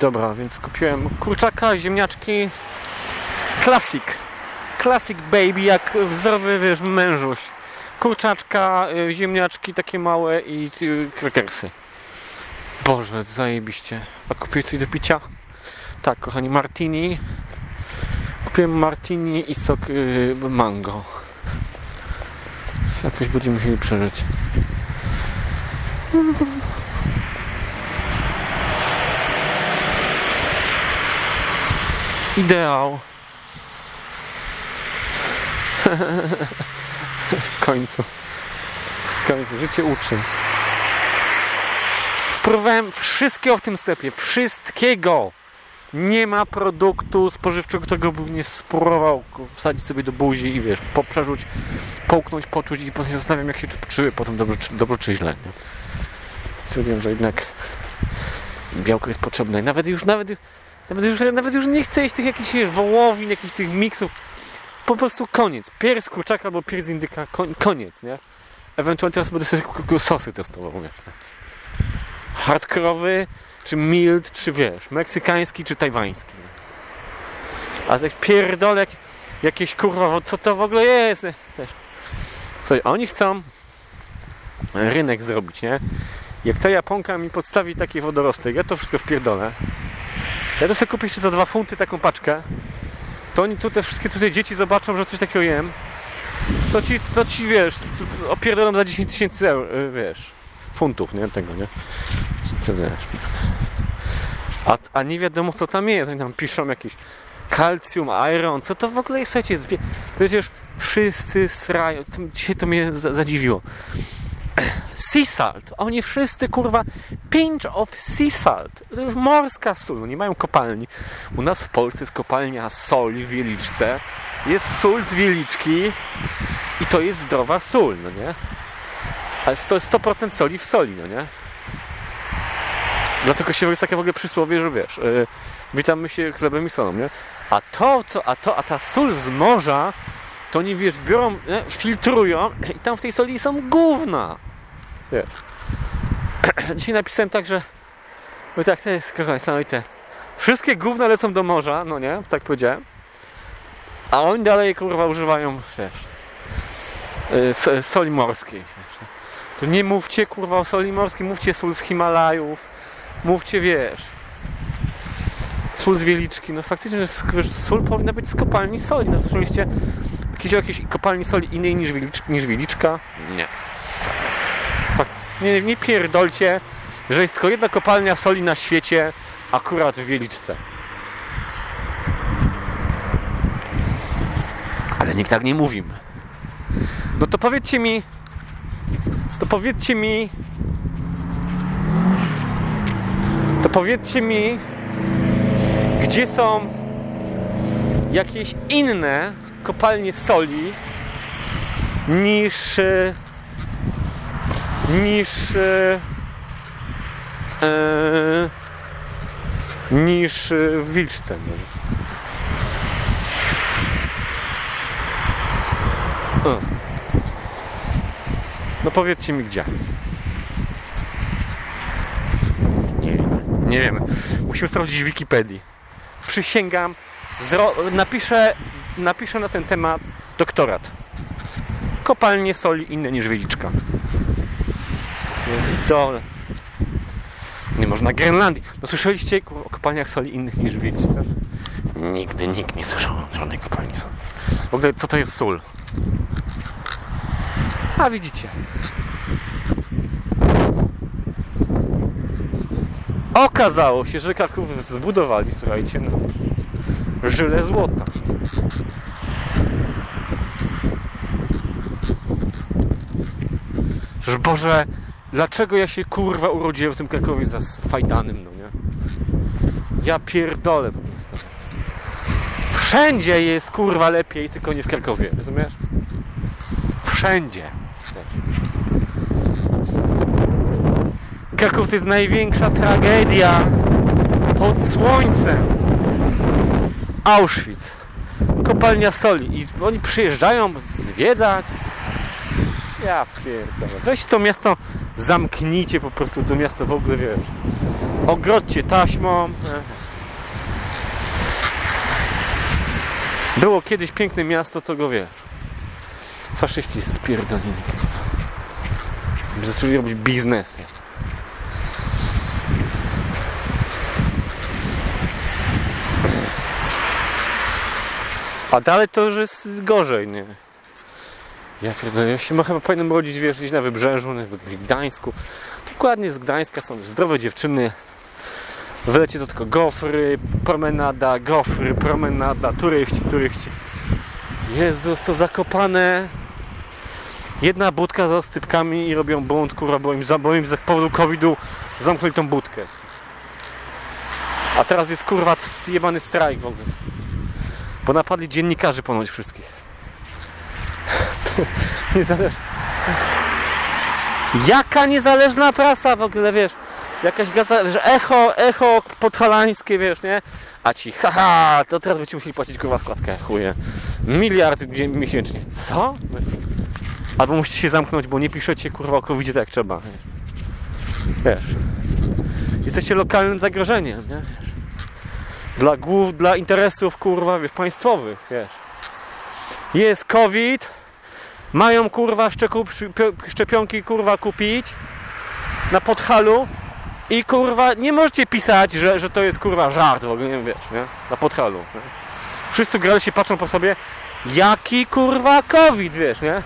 Dobra, więc kupiłem kurczaka, ziemniaczki. Classic. Classic baby, jak wzorowy, wiesz, mężuś. Kurczaczka, y, ziemniaczki takie małe i y, krakersy. Boże, zajebiście. A kupię coś do picia? Tak, kochani, martini. Kupiłem martini i sok y, mango. Jakoś będziemy musieli przeżyć. Ideał. w końcu. W końcu. Życie uczy. Spróbowałem wszystkiego w tym sklepie. Wszystkiego. Nie ma produktu spożywczego, którego bym nie spróbował wsadzić sobie do buzi i wiesz, poprzerzuć, połknąć, poczuć i potem się zastanawiam, jak się czuję potem dobrze, czy, dobrze czy źle. Nie? Stwierdziłem, że jednak białko jest potrzebne. Nawet już, nawet, nawet już, nawet już nie chcę jeść tych jakichś wiesz, wołowin, jakichś tych miksów. Po prostu koniec. Piers kurczaka albo piers indyka, koniec, nie? Ewentualnie teraz będę sobie sosy testował, wiesz. Hardkorowy, czy mild, czy wiesz, meksykański, czy tajwański. A jak pierdolek, jakieś kurwa, co to w ogóle jest? Wiesz. Oni chcą rynek zrobić, nie? Jak ta Japonka mi podstawi taki wodorostek, ja to wszystko wpierdolę. Ja to sobie kupię jeszcze za dwa funty taką paczkę. To oni te wszystkie tutaj dzieci zobaczą, że coś takiego jem. To ci, to ci wiesz, opierdolą za 10 tysięcy euro, wiesz, funtów, nie? Tego, nie? Co wiesz? A, a nie wiadomo co tam jest. Oni tam piszą jakieś kalcium, iron, co to w ogóle jest? Słuchajcie, przecież wszyscy srają. Dzisiaj to mnie zadziwiło. Sea salt. Oni wszyscy, kurwa, pinch of sea salt. To już morska sól. Nie mają kopalni. U nas w Polsce jest kopalnia soli w Wieliczce. Jest sól z Wieliczki i to jest zdrowa sól, no nie? Ale to jest 100% soli w soli, no nie? Dlatego się jest takie w ogóle przysłowie, że wiesz, yy, witamy się chlebem i solą, nie? A to, co, a to, a ta sól z morza, to oni, wiesz, biorą, nie? filtrują i tam w tej soli są gówna. Wiesz. Dzisiaj napisałem tak, że bo tak, to jest kochani, te Wszystkie gówna lecą do morza, no nie, tak powiedziałem. A oni dalej, kurwa, używają, wiesz, yy, soli morskiej. To nie mówcie, kurwa, o soli morskiej, mówcie sól z Himalajów, mówcie, wiesz, sól z Wieliczki. No faktycznie, wiesz, sól powinna być z kopalni soli. No słyszeliście jakieś, jakieś kopalni soli innej niż, Wielicz, niż Wieliczka? Nie. Nie, nie pierdolcie, że jest tylko jedna kopalnia soli na świecie, akurat w Wieliczce. Ale nikt tak nie mówi. No to powiedzcie mi, to powiedzcie mi, to powiedzcie mi, gdzie są jakieś inne kopalnie soli niż e, niż e, e, niż w Wilczce. No. no powiedzcie mi gdzie. Nie wiemy. Musimy sprawdzić w Wikipedii. Przysięgam, napiszę, napiszę na ten temat doktorat. Kopalnie soli inne niż Wieliczka. Dole. Nie można Grenlandii. No słyszeliście o kopalniach soli innych niż w Wieliczce? Nigdy nikt nie słyszał o żadnej kopalni soli. W ogóle co to jest sól? A widzicie. Okazało się, że Kraków zbudowali, słuchajcie, no, żyle złota. Że Boże, dlaczego ja się kurwa urodziłem w tym Krakowie za fajdanym, no nie? Ja pierdolę po prostu. Wszędzie jest kurwa lepiej, tylko nie w Krakowie, rozumiesz? Wszędzie. Kraków to jest największa tragedia pod słońcem. Auschwitz. Kopalnia soli. I oni przyjeżdżają zwiedzać. Ja pierdolę. Weź to miasto, zamknijcie po prostu to miasto w ogóle, wiesz. ogrodźcie taśmą. Było kiedyś piękne miasto, to go wiesz. Faszyści spierdolili. Zaczęli robić biznesy. A dalej to już jest gorzej, nie? Ja pierdolę, ja się ma- chyba powinienem rodzić, wiesz, gdzieś na wybrzeżu, jakimś Gdańsku. Dokładnie z Gdańska są zdrowe dziewczyny. W lecie to tylko gofry, promenada, gofry, promenada, turyści, turyści. Jezus, to zakopane. Jedna budka z oscypkami i robią bunt, kurwa, bo im, za- bo im z powodu COVID-u zamknęli tą budkę. A teraz jest kurwa jebany strajk w ogóle. Bo napadli dziennikarzy ponoć wszystkich. Niezależna. Jaka niezależna prasa w ogóle, wiesz? Jakaś gazeta, że echo, echo podhalańskie, wiesz, nie? A ci, haha, to teraz będziecie musieli płacić kurwa składkę, chuje. Miliard miesięcznie. Co? Albo musicie się zamknąć, bo nie piszecie kurwa o covid tak jak trzeba. Wiesz. wiesz. Jesteście lokalnym zagrożeniem, nie? Wiesz. Dla głów, dla interesów kurwa, wiesz, państwowych, wiesz. Jest COVID, mają kurwa szczepionki kurwa kupić na podhalu i kurwa nie możecie pisać, że, że to jest kurwa żart w ogóle, nie wiesz, nie? Na podhalu. Nie? Wszyscy grali się patrzą po sobie, jaki kurwa COVID, wiesz, nie?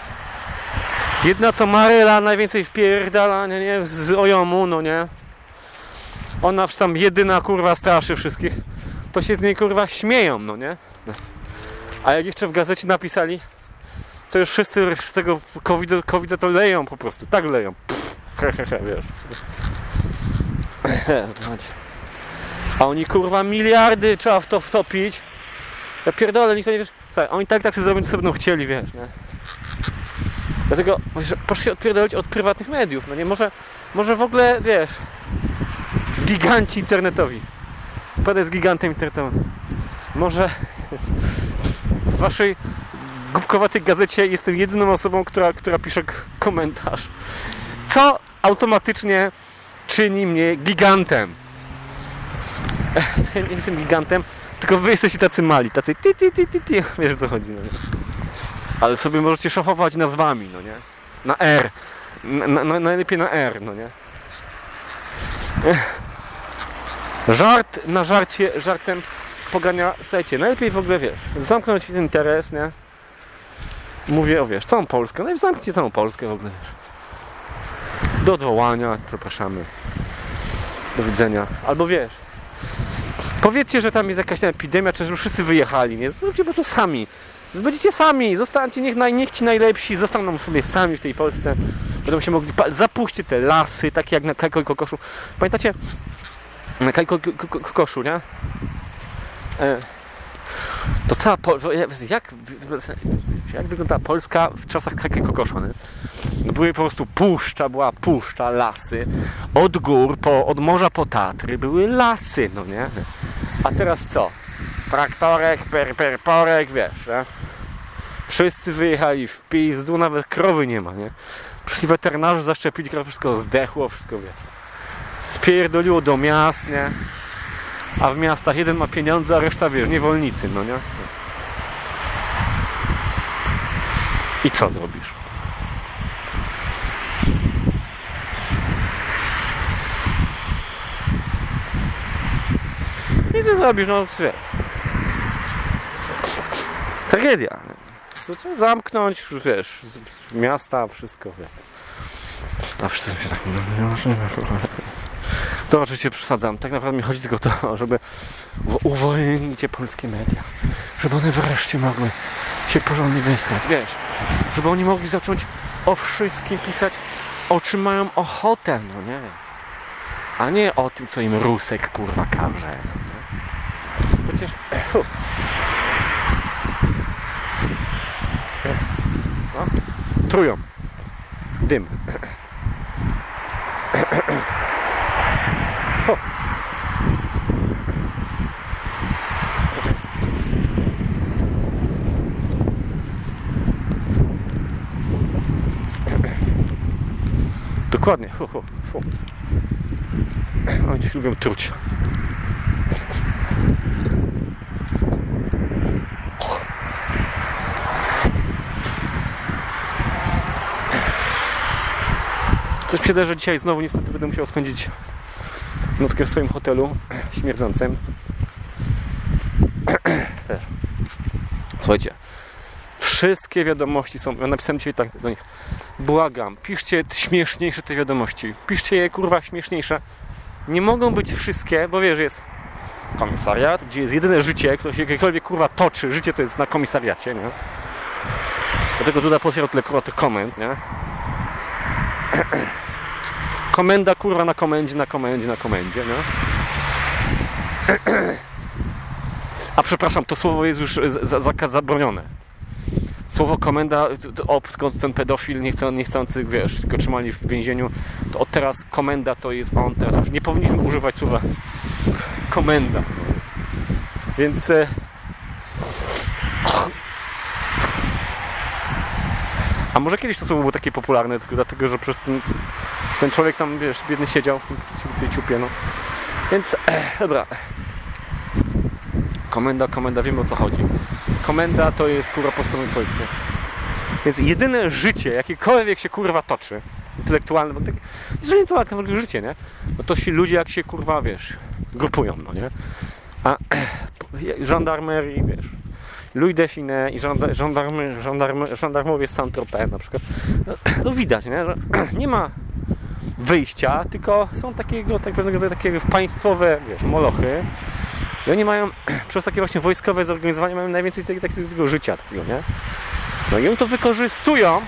Jedna co Maryla najwięcej wpierdala, nie, nie, z ojomu, no nie? Ona tam jedyna kurwa straszy wszystkich. To się z niej kurwa śmieją, no nie? A jak jeszcze w gazecie napisali, to już wszyscy z tego COVID, COVID to leją po prostu, tak leją. Pff, he, he, wiesz. A oni kurwa miliardy trzeba w to wtopić. Ja pierdolę, nikt to nie wiesz. Słuchaj, oni tak tak sobie zrobią, co będą chcieli, wiesz, nie? Dlatego wiesz, proszę się odpierdolić od prywatnych mediów, no nie? Może, może w ogóle, wiesz, giganci internetowi. Będę jest gigantem internetowym. Może w waszej głupkowatej gazecie jestem jedyną osobą, która, która pisze komentarz. Co automatycznie czyni mnie gigantem. Nie jestem gigantem, tylko wy jesteście tacy mali, tacy ti ti ti ti ti. Wiesz o co chodzi, no nie? Ale sobie możecie szafować nazwami, no nie? Na R. Na, na, na, najlepiej na R, no nie? Żart na żarcie, żartem pogania, słuchajcie, najlepiej w ogóle, wiesz, zamknąć interes, nie? Mówię o, wiesz, całą Polskę, no i zamknijcie całą Polskę w ogóle. Do odwołania, przepraszamy. Do widzenia. Albo wiesz, powiedzcie, że tam jest jakaś epidemia, czy że wszyscy wyjechali, nie? Zróbcie po prostu sami. Będziecie sami, zostańcie, niech, naj- niech ci najlepsi zostaną sobie sami w tej Polsce. Będą się mogli, zapuśćcie te lasy, takie jak na Kajko i Kokoszu. Pamiętacie? Na Kajko i Ko- Ko- Kokoszu, nie? E, To cała, jak, jak wyglądała Polska w czasach Kokoszu, nie? No były po prostu puszcza, była puszcza, lasy. Od gór, po, od morza po Tatry były lasy, no nie? A teraz co? Traktorek, per, per, wiesz, nie? Wszyscy wyjechali w pizdu, nawet krowy nie ma, nie? Przyszli weterynarze, zaszczepili krowy, wszystko zdechło, wszystko, wiesz. Spierdoliło do miast, nie? A w miastach jeden ma pieniądze, a reszta, wiesz, niewolnicy, no nie? I co zrobisz? I co zrobisz, no wiesz. Tragedia. Trzeba zamknąć, już wiesz, z- miasta, wszystko, wiesz. A wszyscy się tak, no nie możemy. To oczywiście przesadzam. Tak naprawdę mi chodzi tylko o to, żeby uwolnić polskie media. Żeby one wreszcie mogły się porządnie wysłać, wiesz. Żeby oni mogli zacząć o wszystkim pisać, o czym mają ochotę, no nie wiem. A nie o tym, co im Rusek kurwa każe. No nie? Przecież... Fu. No, trują. Dym. Dokładnie. Fu, fu, fu. Oni się lubią truć. Coś się że dzisiaj znowu niestety będę musiał spędzić nockę w swoim hotelu śmierdzącym. Słuchajcie, wszystkie wiadomości są, ja napisałem dzisiaj tak do nich, błagam, piszcie śmieszniejsze te wiadomości, piszcie je kurwa śmieszniejsze. Nie mogą być wszystkie, bo wiesz, jest komisariat, gdzie jest jedyne życie, które się jakiekolwiek kurwa toczy, życie to jest na komisariacie, nie? Dlatego tutaj posierał tyle kurwa tych komend, nie? Komenda kurwa na komendzie, na komendzie, na komendzie, no. A przepraszam, to słowo jest już zabronione. Słowo komenda, o, tylko ten pedofil niechcę, niechcący, wiesz, go trzymali w więzieniu, to od teraz komenda to jest on, teraz już nie powinniśmy używać słowa komenda. Więc e, A może kiedyś to słowo było takie popularne, tylko dlatego, że przez ten, ten człowiek tam, wiesz, biedny siedział w, tym, w tej ciupie, no. Więc, e, dobra. Komenda, komenda, wiemy o co chodzi. Komenda to jest, kurwa, podstawowy policja. Więc jedyne życie, jakiekolwiek się, kurwa, toczy, intelektualne, bo tak, jeżeli intelektualne w ogóle życie, nie? No to się ludzie, jak się, kurwa, wiesz, grupują, no nie? A żandarmerii, wiesz, Louis Define i żanda- żandarmy, żandarmy, żandarmowie z Saint-Tropez na przykład, no, no widać, nie? że nie ma wyjścia, tylko są takiego, tak pewnego rodzaju takie państwowe, wiesz, molochy i oni mają, przez takie właśnie wojskowe zorganizowanie mają najwięcej takiego, takiego życia takiego, nie? No i oni to wykorzystują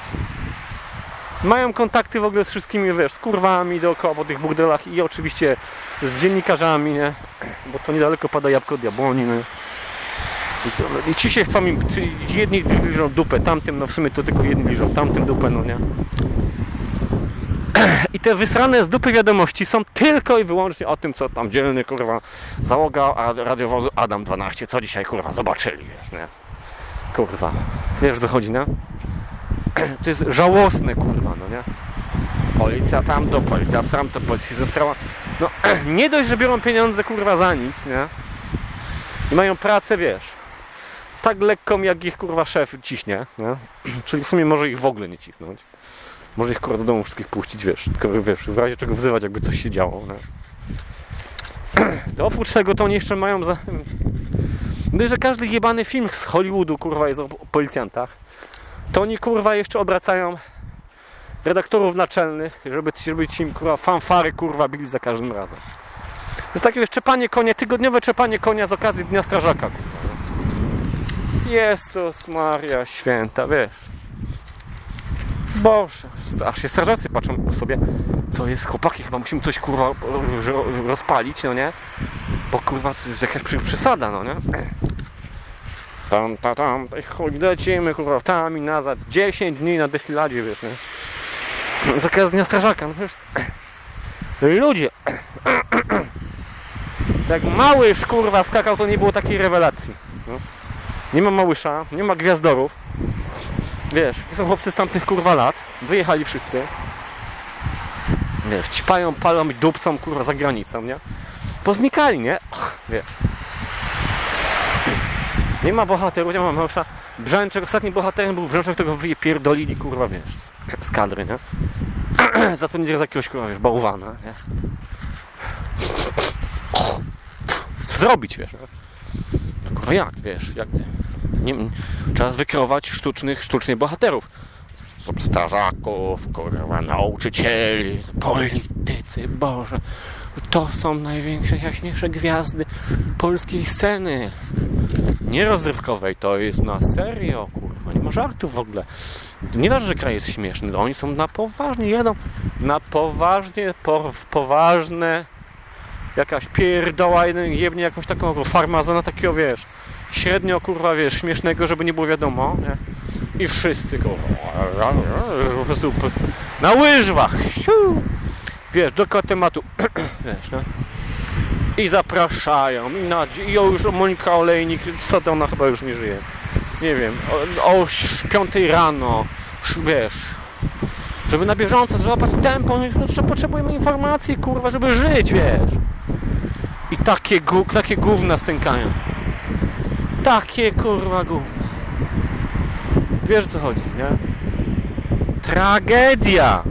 mają kontakty w ogóle z wszystkimi, wiesz, z kurwami dookoła po tych burdelach i oczywiście z dziennikarzami, nie? Bo to niedaleko pada jabłko od jabłoni, nie? I, ci się chcą im, jedni bliżą dupę tamtym, no w sumie to tylko jedni bliżą tamtym dupę, no nie? I te wysrane z dupy wiadomości są tylko i wyłącznie o tym, co tam dzielny, kurwa, załoga a- radiowozu Adam 12, co dzisiaj, kurwa, zobaczyli, nie? Kurwa, wiesz, co chodzi, nie? To jest żałosne, kurwa, no nie? Policja tam do policja sam to policja zesrała. No, nie dość, że biorą pieniądze, kurwa, za nic, nie? I mają pracę, wiesz, tak lekką, jak ich, kurwa, szef ciśnie, nie? Czyli w sumie może ich w ogóle nie cisnąć. Może ich, kurwa, do domu wszystkich puścić, wiesz, tylko, wiesz, w razie czego wzywać, jakby coś się działo, nie? To oprócz tego to oni jeszcze mają za... Gdy, że każdy jebany film z Hollywoodu, kurwa, jest o policjantach, to oni, kurwa, jeszcze obracają redaktorów naczelnych, żeby, ci im, kurwa, fanfary, kurwa, bili za każdym razem. To jest takie wiesz, czepanie konia, tygodniowe czepanie konia z okazji Dnia Strażaka, kurwa. Jezus Maria Święta, wiesz. Boże, aż się strażacy patrzą sobie, co jest, chłopaki, chyba musimy coś, kurwa, ro- rozpalić, no nie? Bo, kurwa, jest jakaś przesada, no nie? Tam, ta, tam, i chuj, lecimy, kurwa, tam i nazad, 10 dni na defiladzie, wiesz, nie? Z okazji Dnia Strażaka, no przecież... Ludzie! Jak Małysz, kurwa, skakał, to nie było takiej rewelacji. No. Nie ma Małysza, nie ma Gwiazdorów. Wiesz, to są chłopcy z tamtych, kurwa, lat. Wyjechali wszyscy. Wiesz, ćpają, palą i dupcą, kurwa, za granicą, nie? Poznikali, nie? Och, wiesz. Nie ma bohaterów, nie ma Małysza. Brzęczek, ostatnim bohaterem był Brzęczek, którego wypierdolili, kurwa, wiesz, z, z kadry, nie? za to nie za jakiegoś, kurwa, wiesz, bałwana, nie? Zrobić, wiesz? No, kurwa, jak, wiesz, jak... Nie, trzeba wykreować sztucznych, sztucznych bohaterów. Strażaków, kurwa, nauczycieli, politycy, Boże. To są największe, jaśniejsze gwiazdy polskiej sceny. Nie rozrywkowej, to jest na serio, kurwa, nie ma żartów w ogóle. Nie że kraj jest śmieszny, oni są na poważnie, jadą na poważnie, po, poważne jakaś pierdoła, jeden jebnie jakąś taką farmazona takiego, wiesz, średnio, kurwa, wiesz, śmiesznego, żeby nie było wiadomo, nie? I wszyscy, kurwa, po prostu na łyżwach, wiesz, do tematu, wiesz, no. I zapraszają, i, na, i już Monika Olejnik, co to ona chyba już nie żyje, nie wiem, o, o 5 rano, sz- wiesz, Żeby na bieżąco złapać tempo, no, potrzebujemy informacji, kurwa, żeby żyć, wiesz. I takie, takie gówna stękają. Takie kurwa gówna. Wiesz o co chodzi, nie? Tragedia!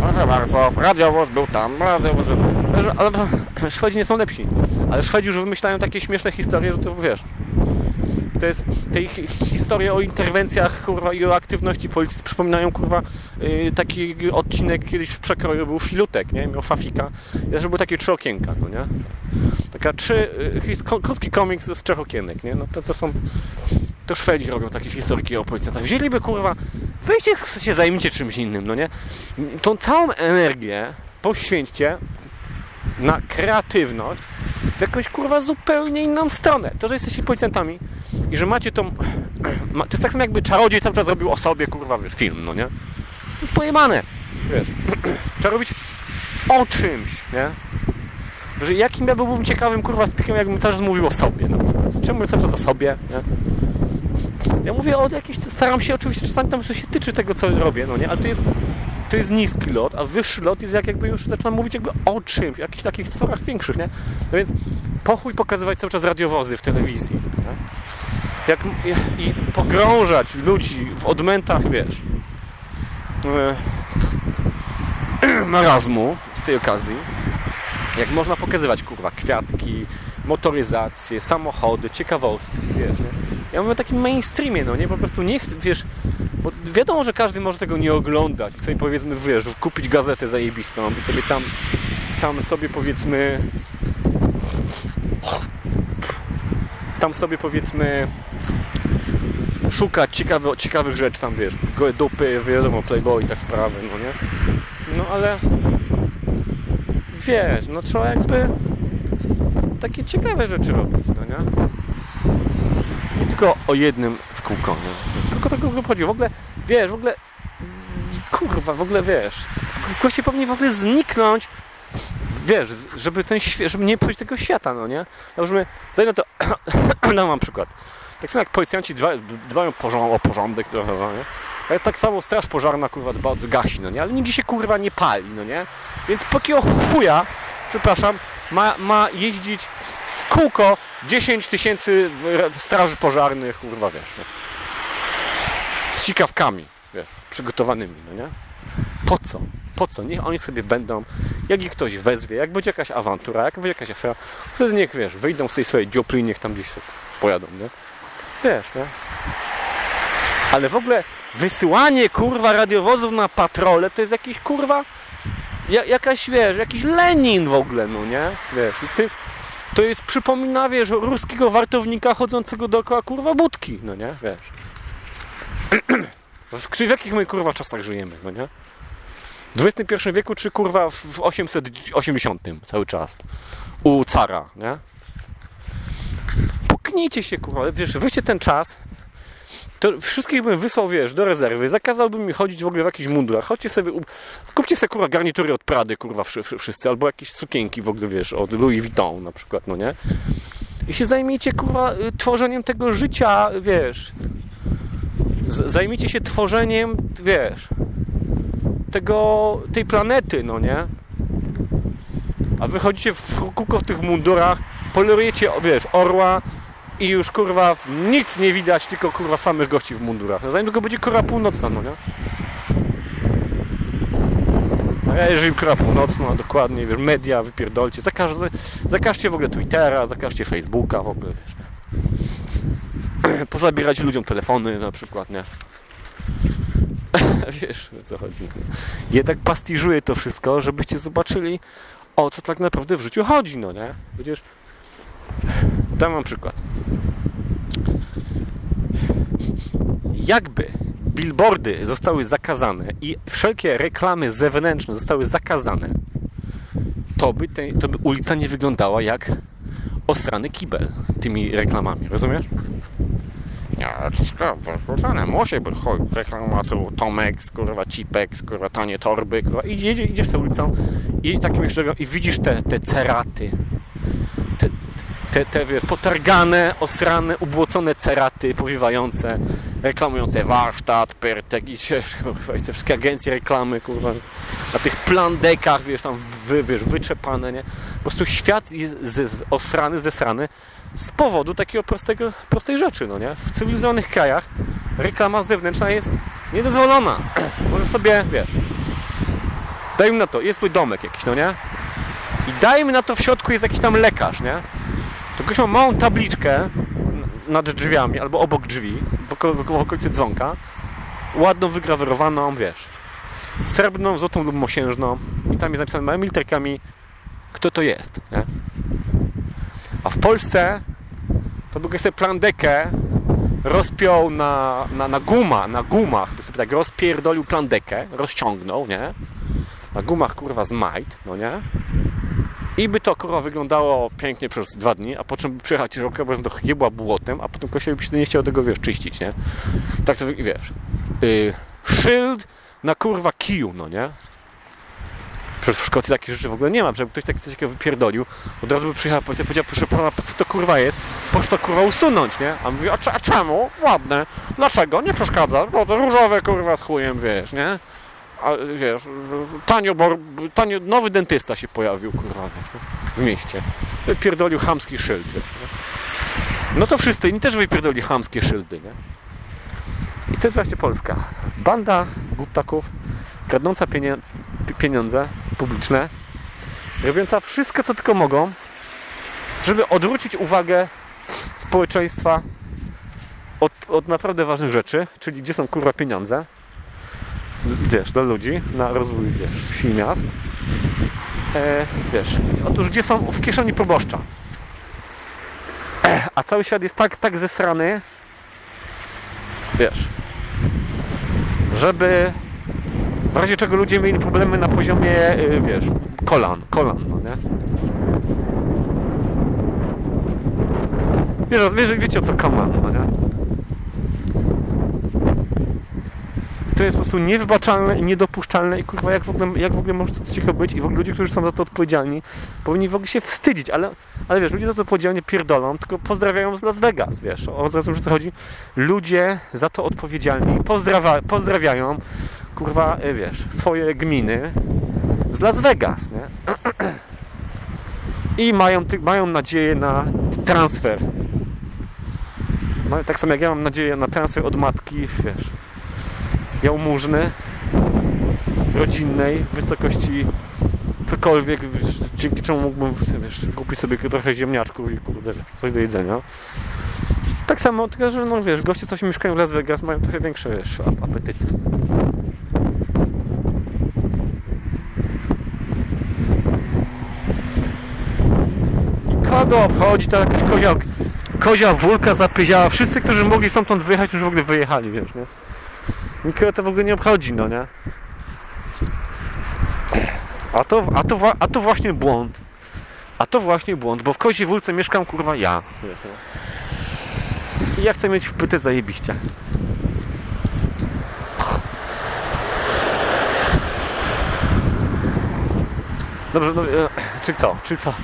Proszę bardzo, radiowóz był tam, radiowóz był... Ale Szwedzi nie są lepsi. Ale Szwedzi już wymyślają takie śmieszne historie, że to wiesz... To jest, te ich historie o interwencjach kurwa, i o aktywności policji przypominają kurwa yy, taki odcinek kiedyś w przekroju był Filutek, nie? Miał Fafika. Ja, że były takie trzy okienka, no nie? Taka trzy, ko- krótki komiks z trzech okienek, nie? No to, to są... To Szwedzi robią takie historyki o policjantach. Wzięliby kurwa, weźcie się zajmijcie czymś innym, no nie? Tą całą energię poświęćcie na kreatywność w jakąś kurwa zupełnie inną stronę. To, że jesteście policjantami i że macie tą... To jest tak samo jakby czarodziej cały czas robił o sobie kurwa film, no nie? To jest pojemane, wiesz. Trzeba robić o czymś, nie? Że jakim ja byłbym ciekawym kurwa spikiem, jakbym cały czas mówił o sobie na przykład. Czemu cały czas o sobie, nie? Ja mówię o jakiejś, staram się oczywiście czasami tam coś się tyczy tego, co robię, no nie? Ale to jest, to jest niski lot, a wyższy lot jest jak jakby już zaczynam mówić jakby o czymś, jakichś takich tworach większych, nie? No więc pochuj pokazywać cały czas radiowozy w telewizji, nie? Jak, I pogrążać ludzi w odmętach, wiesz, e, marazmu z tej okazji, jak można pokazywać, kurwa, kwiatki, motoryzację, samochody, ciekawostki, wiesz, nie? Ja mówię o takim mainstreamie, no nie? Po prostu niech, wiesz, bo wiadomo, że każdy może tego nie oglądać sobie powiedzmy, wiesz, kupić gazetę zajebistą i sobie tam, tam sobie powiedzmy tam sobie powiedzmy szukać ciekawe, ciekawych rzeczy tam, wiesz, dupy, wiadomo, playboy i tak sprawy, no nie? No ale wiesz, no trzeba jakby takie ciekawe rzeczy robić, no nie? Nie tylko o jednym w kółko, nie? Tylko tego chodzi. W ogóle, wiesz, w ogóle kurwa, w ogóle wiesz, goście powinni w ogóle zniknąć wiesz, żeby ten żeby nie pójść tego świata, no nie? Załóżmy, dajmy to, dam wam przykład. Tak samo jak policjanci dba, dbają o porządek trochę, no nie? Ale tak samo straż pożarna, kurwa, dba, gasi, no nie? Ale nigdzie się, kurwa, nie pali, no nie? Więc po jakiego chuja, przepraszam, ma, ma jeździć w kółko 10 tysięcy straży pożarnych, kurwa, wiesz, nie? Z sikawkami, wiesz, przygotowanymi, no nie? Po co? Po co? Niech oni sobie będą, jak ich ktoś wezwie, jak będzie jakaś awantura, jak będzie jakaś afera, wtedy niech, wiesz, wyjdą z tej swojej dziopli niech tam gdzieś pojadą, nie? Wiesz, nie? Ale w ogóle wysyłanie, kurwa, radiowozów na patrole to jest jakiś, kurwa, ja, jakaś, wiesz, jakiś Lenin w ogóle, no nie? Wiesz, to jest, to jest, przypomina, wiesz, ruskiego wartownika chodzącego dookoła, kurwa, budki, no nie? Wiesz. W, w jakich my, kurwa, czasach żyjemy, no nie? W XXI wieku, czy kurwa w 880 cały czas? U cara, nie? Puknijcie się, kurwa, wiesz, weźcie ten czas, to wszystkich bym wysłał, wiesz, do rezerwy, zakazałbym mi chodzić w ogóle w jakichś mundurach, chodźcie sobie, kupcie sobie, kurwa, garnitury od Prady, kurwa, wszy- wszy- wszyscy, albo jakieś sukienki w ogóle, wiesz, od Louis Vuitton na przykład, no nie? I się zajmijcie, kurwa, y, tworzeniem tego życia, wiesz, Z- zajmijcie się tworzeniem, wiesz, tego, tej planety, no nie? A wychodzicie w kółko w tych mundurach, polerujecie, wiesz, orła i już kurwa nic nie widać, tylko kurwa samych gości w mundurach. No, Zanim tylko będzie kora północna, no nie? A ja jeżeli kora północna, dokładnie, wiesz, media wypierdolcie, zakaż, zakażcie w ogóle Twittera, zakażcie Facebooka w ogóle, wiesz. Pozabierać ludziom telefony na przykład, nie? Wiesz o co chodzi. Jednak pastiżuję to wszystko, żebyście zobaczyli o co tak naprawdę w życiu chodzi, no nie? Przecież dam wam przykład. Jakby billboardy zostały zakazane i wszelkie reklamy zewnętrzne zostały zakazane, to by, te, to by ulica nie wyglądała jak osrany kibel tymi reklamami, rozumiesz? Ja, troszkę wykluczone. Musi być chuj, reklamator Tomek, kurwa Cipek, kurwa tanie torby, kurwa. I jedzie, idziesz tą ulicą i takim jeszcze i widzisz te, te ceraty. Te, te, potargane, osrane, ubłocone ceraty powiewające. reklamujące warsztat, Pertek i te wszystkie agencje reklamy, kurwa, na tych plandekach, wiesz, tam wy, wiesz, wyczepane, nie? Po prostu świat jest z, z, osrany, zesrany z powodu takiego prostego, prostej rzeczy, no nie? W cywilizowanych krajach reklama zewnętrzna jest niedozwolona. Może sobie, wiesz, dajmy na to, jest twój domek jakiś, no nie? I dajmy na to w środku jest jakiś tam lekarz, nie? To ktoś ma małą tabliczkę nad drzwiami albo obok drzwi, w, oko, w okolicy dzwonka, ładną, wygrawerowaną, wiesz, srebrną, złotą lub mosiężną i tam jest napisane małymi literkami, kto to jest, nie? A w Polsce to by sobie plandekę rozpiął na, na, na guma, na gumach, by sobie tak rozpierdolił plandekę, rozciągnął, nie? Na gumach, kurwa, z majt, no nie? I by to kurwa wyglądało pięknie przez dwa dni, a po czym by przyjechała ciężarówka, bo to jebła błotem, a potem ktoś by się nie chciał tego, wiesz, czyścić, nie? Tak to, wiesz, yy, szyld na kurwa kiju, no nie? Przecież w Szkocji takich rzeczy w ogóle nie ma, żeby ktoś taki coś takiego wypierdolił, od razu by przyjechała policja i powiedziała, proszę pana, co to kurwa jest? Proszę to kurwa usunąć, nie? A mówi, a, a czemu? Ładne. Dlaczego? Nie przeszkadza. No to różowe kurwa z chujem, wiesz, nie? A wiesz, tanio, bo, tanio, nowy dentysta się pojawił, kurwa, wiesz, w mieście. Wypierdolił chamski szyld? No to wszyscy inni też wypierdoli chamskie szyldy, nie? I to jest właśnie Polska. Banda głupaków, kradnąca pieniądze publiczne, robiąca wszystko, co tylko mogą, żeby odwrócić uwagę społeczeństwa od, od naprawdę ważnych rzeczy, czyli gdzie są kurwa pieniądze, wiesz, dla ludzi, na rozwój, wiesz, wsi i miast. E, wiesz, otóż gdzie są w kieszeni proboszcza. E, a cały świat jest tak, tak zesrany, wiesz, żeby w razie czego ludzie mieli problemy na poziomie, y, wiesz, kolan, kolan, no nie? Wiesz, wiesz, wiecie o co kolan, no nie? To jest po prostu niewybaczalne i niedopuszczalne i kurwa, jak w ogóle, jak w ogóle może to takiego być i w ogóle ludzie, którzy są za to odpowiedzialni, powinni w ogóle się wstydzić, ale, ale wiesz, ludzie za to odpowiedzialnie pierdolą, tylko pozdrawiają z Las Vegas, wiesz, o co co chodzi. Ludzie za to odpowiedzialni pozdrawia, pozdrawiają, kurwa, y, wiesz, swoje gminy z Las Vegas, nie? I mają, mają nadzieję na transfer. No, tak samo jak ja mam nadzieję na transfer od matki, wiesz, jałmużny rodzinnej w wysokości cokolwiek, wiesz, dzięki czemu mógłbym wiesz, kupić sobie trochę ziemniaczków i kurde, coś do jedzenia. Tak samo, tylko że no wiesz, goście co się mieszkają w Las Vegas mają trochę większe wiesz, apetyty. I kogo obchodzi jakiś kozioł, kozia wulka zapyziała. Wszyscy, którzy mogli stamtąd wyjechać, już w ogóle wyjechali, wiesz, nie? Nikogo to w ogóle nie obchodzi, no nie? A to, a to, a to właśnie błąd. A to właśnie błąd, bo w koziej wólce mieszkam kurwa ja. I ja chcę mieć wpytę zajebiście. Dobrze, no, e, czy co? Czy co?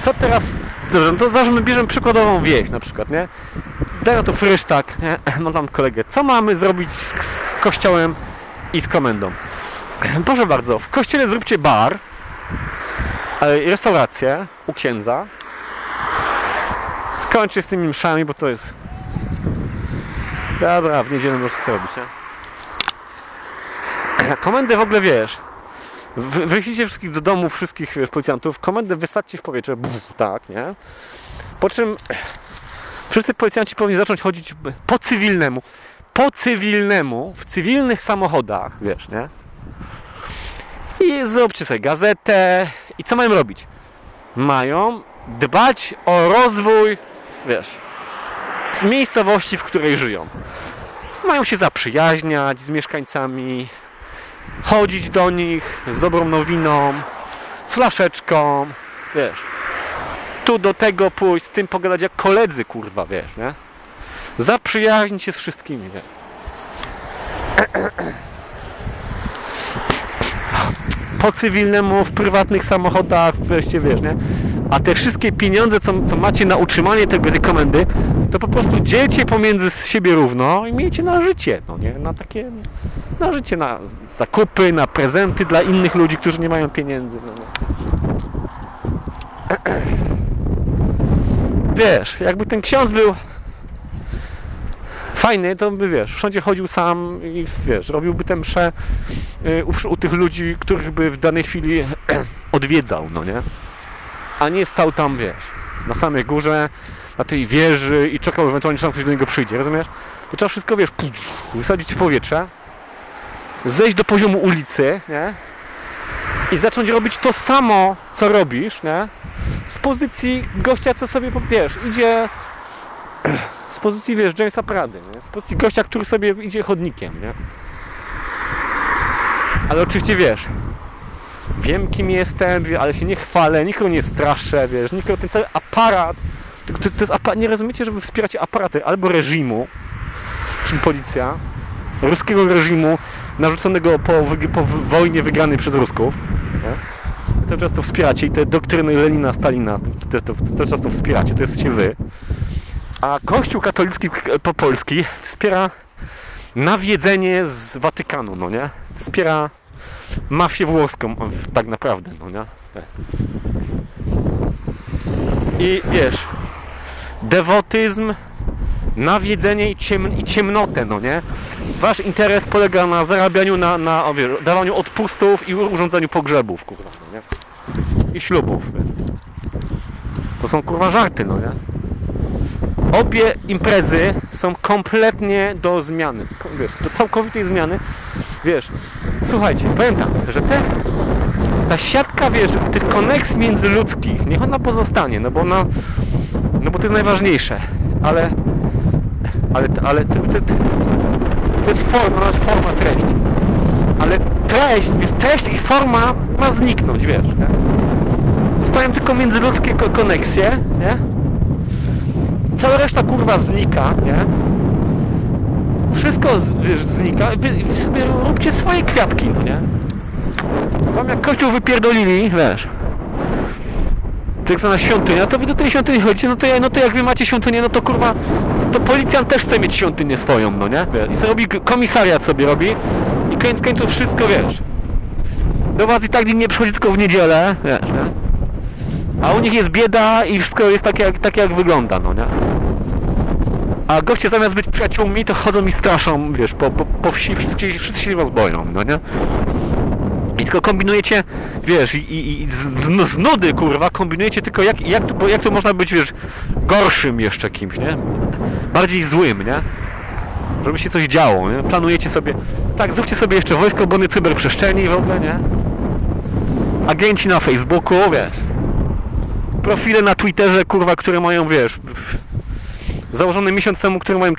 Co teraz? Dobrze, no to załóżmy, bierzemy przykładową wieś na przykład, nie? Na to frysztak? Mam tam kolegę. Co mamy zrobić z, z kościołem i z komendą? Proszę bardzo, w kościele zróbcie bar, e, restaurację u księdza. Skończcie z tymi mszami, bo to jest... Dobra, w niedzielę możesz sobie robić, nie? Komendę w ogóle wiesz. Wy, wyślijcie wszystkich do domu, wszystkich policjantów. Komendę wystawcie w powietrze. Buf, tak, nie? Po czym wszyscy policjanci powinni zacząć chodzić po cywilnemu. Po cywilnemu, w cywilnych samochodach, wiesz, nie? I zróbcie sobie gazetę. I co mają robić? Mają dbać o rozwój, wiesz, z miejscowości, w której żyją. Mają się zaprzyjaźniać z mieszkańcami, chodzić do nich z dobrą nowiną, z flaszeczką, wiesz. Tu do tego pójść, z tym pogadać jak koledzy, kurwa, wiesz, nie? Zaprzyjaźnić się z wszystkimi, nie? Po cywilnemu, w prywatnych samochodach, wreszcie, wiesz, nie? A te wszystkie pieniądze, co, co macie na utrzymanie tego, tej komendy, to po prostu dzielcie pomiędzy siebie równo i miejcie na życie, no nie? Na takie, na życie, na zakupy, na prezenty dla innych ludzi, którzy nie mają pieniędzy. No, no. Wiesz, jakby ten ksiądz był fajny, to by wiesz, wszędzie chodził sam i wiesz, robiłby tę mszę y, u, u tych ludzi, których by w danej chwili odwiedzał, no nie? A nie stał tam, wiesz, na samej górze, na tej wieży i czekał ewentualnie, czy ktoś do niego przyjdzie, rozumiesz? To trzeba wszystko, wiesz, wysadzić w powietrze, zejść do poziomu ulicy, nie? I zacząć robić to samo, co robisz, nie? Z pozycji gościa, co sobie, wiesz, idzie z pozycji, wiesz, Jamesa Prady, nie? z pozycji gościa, który sobie idzie chodnikiem, nie? Ale oczywiście, wiesz, wiem kim jestem, ale się nie chwalę, nikogo nie straszę, wiesz, nikogo, ten cały aparat, to, to jest aparat, nie rozumiecie, że wy wspieracie aparaty albo reżimu, czyli policja, ruskiego reżimu narzuconego po, po wojnie wygranej przez Rusków, nie? To często wspieracie i te doktryny Lenina, Stalina, to, to, to, to często wspieracie, to jesteście wy. A Kościół katolicki po polski wspiera nawiedzenie z Watykanu, no nie? Wspiera mafię włoską, tak naprawdę, no nie? I wiesz, dewotyzm, nawiedzenie i, ciem, i ciemnotę, no nie? Wasz interes polega na zarabianiu, na, na wiesz, dawaniu odpustów i urządzaniu pogrzebów, kurwa, no nie? I ślubów. To są kurwa żarty, no nie? Obie imprezy są kompletnie do zmiany. Wiesz, do całkowitej zmiany. Wiesz, słuchajcie, tak, że te, ta siatka, wiesz, tych koneksji międzyludzkich, niech ona pozostanie, no bo ona, no bo to jest najważniejsze, ale, ale, ale to, to, to jest forma, to jest forma treści. Ale treść, wiesz, treść i forma ma zniknąć, wiesz, nie? Zostają tylko międzyludzkie koneksje, nie? Cała reszta kurwa znika, nie? Wszystko wiesz, znika. Wy, wy sobie róbcie swoje kwiatki, no nie? Wam jak kościół wypierdolili, wiesz. To jak na świątynia, to wy do tej świątyni chodzicie, no to, ja, no to jak wy macie świątynię, no to kurwa, to policjant też chce mieć świątynię swoją, no nie? I sobie robi, komisariat sobie robi i koniec końców wszystko, wiesz. Do was i tak nikt nie przychodzi tylko w niedzielę, wiesz, nie? A u nich jest bieda i wszystko jest takie jak, takie jak wygląda, no nie? A goście zamiast być przyjaciółmi, to chodzą i straszą, wiesz, po, po, po wsi, wszyscy, wszyscy się was boją, no nie? I tylko kombinujecie, wiesz, i, i, i z, z, nudy, kurwa, kombinujecie tylko jak, jak, jak to można być, wiesz, gorszym jeszcze kimś, nie? Bardziej złym, nie? Żeby się coś działo, nie? Planujecie sobie, tak, zróbcie sobie jeszcze Wojsko Obrony Cyberprzestrzeni w ogóle, nie? Agenci na Facebooku, wiesz profile na Twitterze, kurwa, które mają, wiesz, założone miesiąc temu, które mają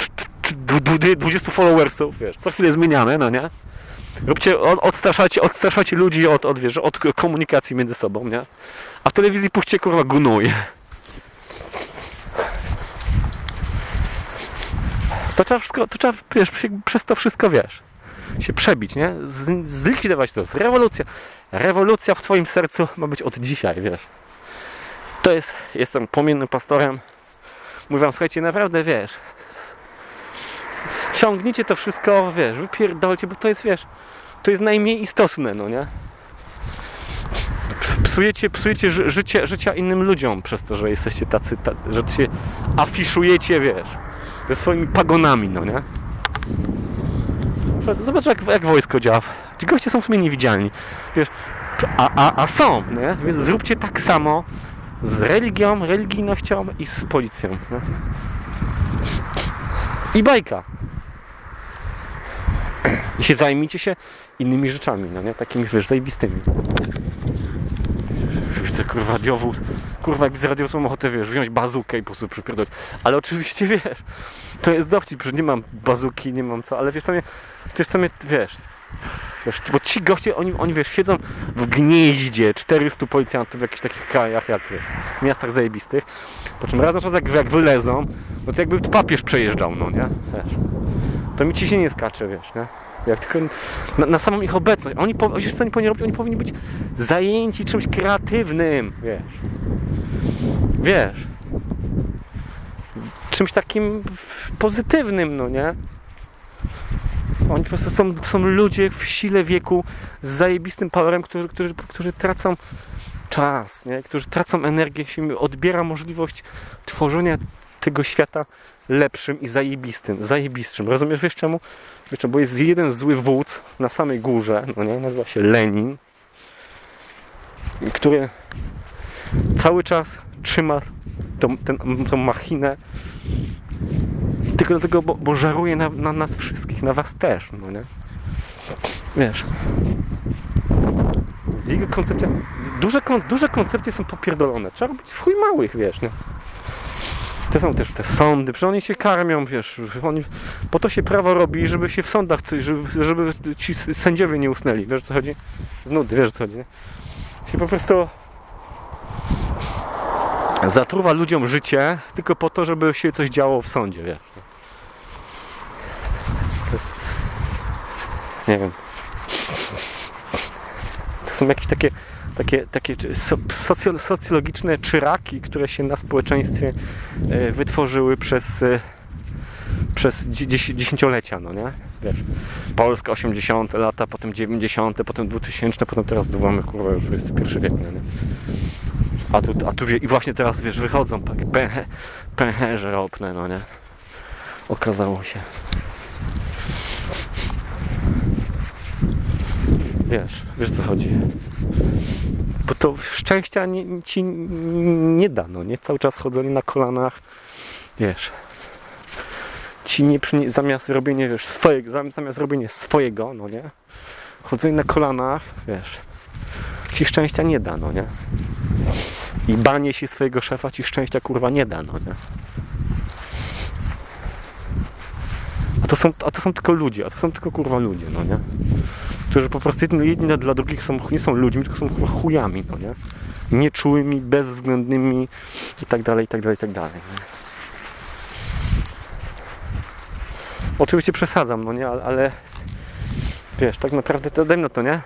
20 followersów, wiesz, co chwilę zmieniane, no nie? Róbcie, odstraszacie, odstraszacie ludzi od, od, wiesz, od komunikacji między sobą, nie? A w telewizji puśćcie, kurwa, gunuje. To trzeba wszystko, to trzeba, wiesz, przez to wszystko, wiesz, się przebić, nie? Z, zlikwidować to. rewolucja. Rewolucja w twoim sercu ma być od dzisiaj, wiesz to jest, jestem płomiennym pastorem. Mówię wam, słuchajcie, naprawdę, wiesz, ściągnijcie to wszystko, wiesz, wypierdolcie, bo to jest, wiesz, to jest najmniej istotne, no nie? Psujecie, psujecie życie, życia innym ludziom przez to, że jesteście tacy, tacy że się afiszujecie, wiesz, ze swoimi pagonami, no nie? Zobacz, jak, jak wojsko działa. Ci goście są w sumie niewidzialni, wiesz, a, a, a są, nie? Więc zróbcie tak samo, z religią, religijnością i z policją. No. I bajka. I się zajmijcie się innymi rzeczami, no nie? Takimi, wiesz, zajebistymi. Kurwa, radiowóz. Kurwa, jak widzę radiowóz, mam ochotę, wiesz, wziąć bazukę i po prostu przypierdolić. Ale oczywiście, wiesz, to jest dowcip, że nie mam bazuki, nie mam co, ale wiesz, to mnie, jest to mnie, wiesz, Wiesz, bo ci goście, oni, oni wiesz, siedzą w gnieździe 400 policjantów w jakichś takich krajach, jak wiesz, miastach zajebistych, po czym raz na czas jak, jak wylezą, no to jakby papież przejeżdżał, no nie? Wiesz, to mi ci się nie skacze, wiesz, nie? Jak tylko na, na samą ich obecność. Oni, po, wiesz co oni powinni robić? Oni powinni być zajęci czymś kreatywnym, wiesz. Wiesz. Czymś takim pozytywnym, no nie? Oni po prostu są, są ludzie w sile wieku z zajebistym powerem, którzy, którzy, którzy tracą czas, nie? którzy tracą energię, się im odbiera możliwość tworzenia tego świata lepszym i zajebistym. Zajebistszym. Rozumiesz wiesz czemu? Bo jest jeden zły wódz na samej górze, no nie? Nazywa się Lenin, który cały czas trzyma tą, ten, tą machinę tylko dlatego, bo, bo żaruje na, na nas wszystkich, na was też, no nie? Wiesz. Z jego. Duże, duże koncepcje są popierdolone. Trzeba robić w chuj małych, wiesz, nie? To są też te sądy, przecież oni się karmią, wiesz, oni, po to się prawo robi, żeby się w sądach, żeby, żeby ci sędziowie nie usnęli, wiesz o co chodzi? Z nudy, wiesz o co chodzi, nie? Się po prostu zatruwa ludziom życie tylko po to, żeby się coś działo w sądzie, wiesz. To jest, nie wiem. To są jakieś takie takie, takie socjologiczne czyraki, które się na społeczeństwie e, wytworzyły przez, e, przez dziesięciolecia, no nie? Wiesz, Polska 80 lata, potem 90, potem 2000, potem teraz mamy kurwa już XXI wiek, no nie? A tu, a tu i właśnie teraz, wiesz, wychodzą takie pęche, pęcherze ropne, no nie? Okazało się. Wiesz, wiesz co chodzi. Bo to szczęścia nie, ci nie da, no nie? Cały czas chodzenie na kolanach, wiesz. Ci nie przynie, zamiast robienia, wiesz, swojego, zamiast robienia swojego, no nie? Chodzenie na kolanach, wiesz. Ci szczęścia nie da, no nie? I banie się swojego szefa ci szczęścia kurwa nie da, no nie? A to są, a to są tylko ludzie, a to są tylko kurwa ludzie, no nie? którzy po prostu jedni, jedni dla drugich są, nie są ludźmi, tylko są chujami, no nie? Nieczułymi, bezwzględnymi i tak dalej, i tak dalej, i tak dalej. Nie? Oczywiście przesadzam, no nie, ale, ale wiesz, tak naprawdę to dajmy to, nie?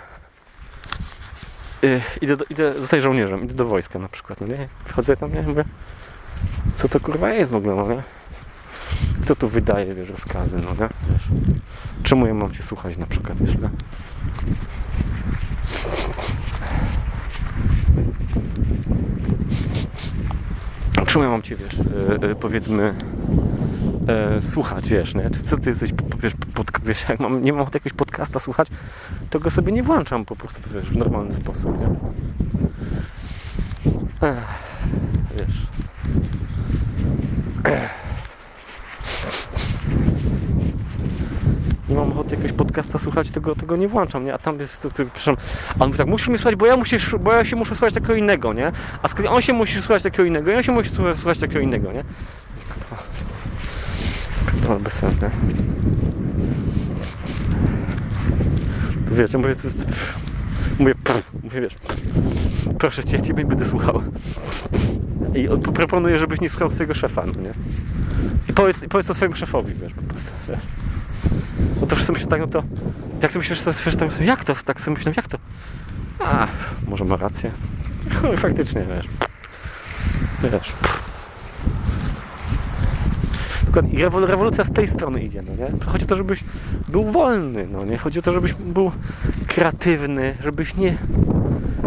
Yy, idę, do, idę, zostaję żołnierzem, idę do wojska na przykład, no nie? Wchodzę tam, nie? Mówię, co to kurwa jest w ogóle, no nie? Kto tu wydaje, wiesz, rozkazy, no nie? Wiesz, czemu ja mam cię słuchać na przykład, wiesz, nie? Czemu ja mam cię, wiesz, yy, yy, powiedzmy, yy, słuchać, wiesz, nie? Czy co ty jesteś, wiesz, pod, wiesz, jak mam, nie mam jakiegoś podcasta słuchać, to go sobie nie włączam po prostu, wiesz, w normalny sposób, nie? Ech, wiesz. Ech. nie mam ochoty jakiegoś słuchać, tego, tego nie włączam, nie? A tam jest, to, to, a on mówi tak, musisz mnie słuchać, bo ja, muszę, bo ja się muszę słuchać takiego innego, nie? A skoro on się musi słuchać takiego innego, ja się musi słuchać, takiego innego, nie? To bez sensu, nie? To wiesz, ja mówię, to jest, mówię, pff, mówię, wiesz, proszę cię, ja ciebie będę słuchał. I proponuję, żebyś nie słuchał swojego szefa, no nie? I powiedz, powiedz to swojemu szefowi, wiesz, po prostu, wiesz. No to wszyscy myślą tak, no to jak sobie myślisz, to sobie tak, jak to? Tak sobie myślę, jak to? A, może ma rację. Chuj, faktycznie, wiesz. Wiesz. I rewolucja z tej strony idzie, no nie? Chodzi o to, żebyś był wolny, no nie? Chodzi o to, żebyś był kreatywny, żebyś nie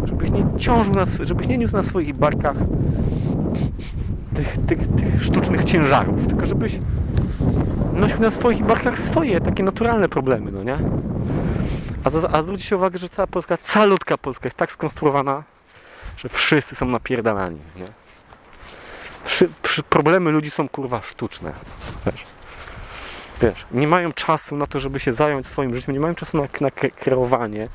żebyś nie ciążył, na, żebyś nie niósł na swoich barkach tych, tych, tych sztucznych ciężarów, tylko żebyś nosił na swoich barkach swoje, takie naturalne problemy, no nie? A, a zwróćcie uwagę, że cała Polska, calutka Polska jest tak skonstruowana, że wszyscy są napierdalani, nie? Wszy, problemy ludzi są kurwa sztuczne, wiesz? Wiesz, nie mają czasu na to, żeby się zająć swoim życiem, nie mają czasu na, na kreowanie,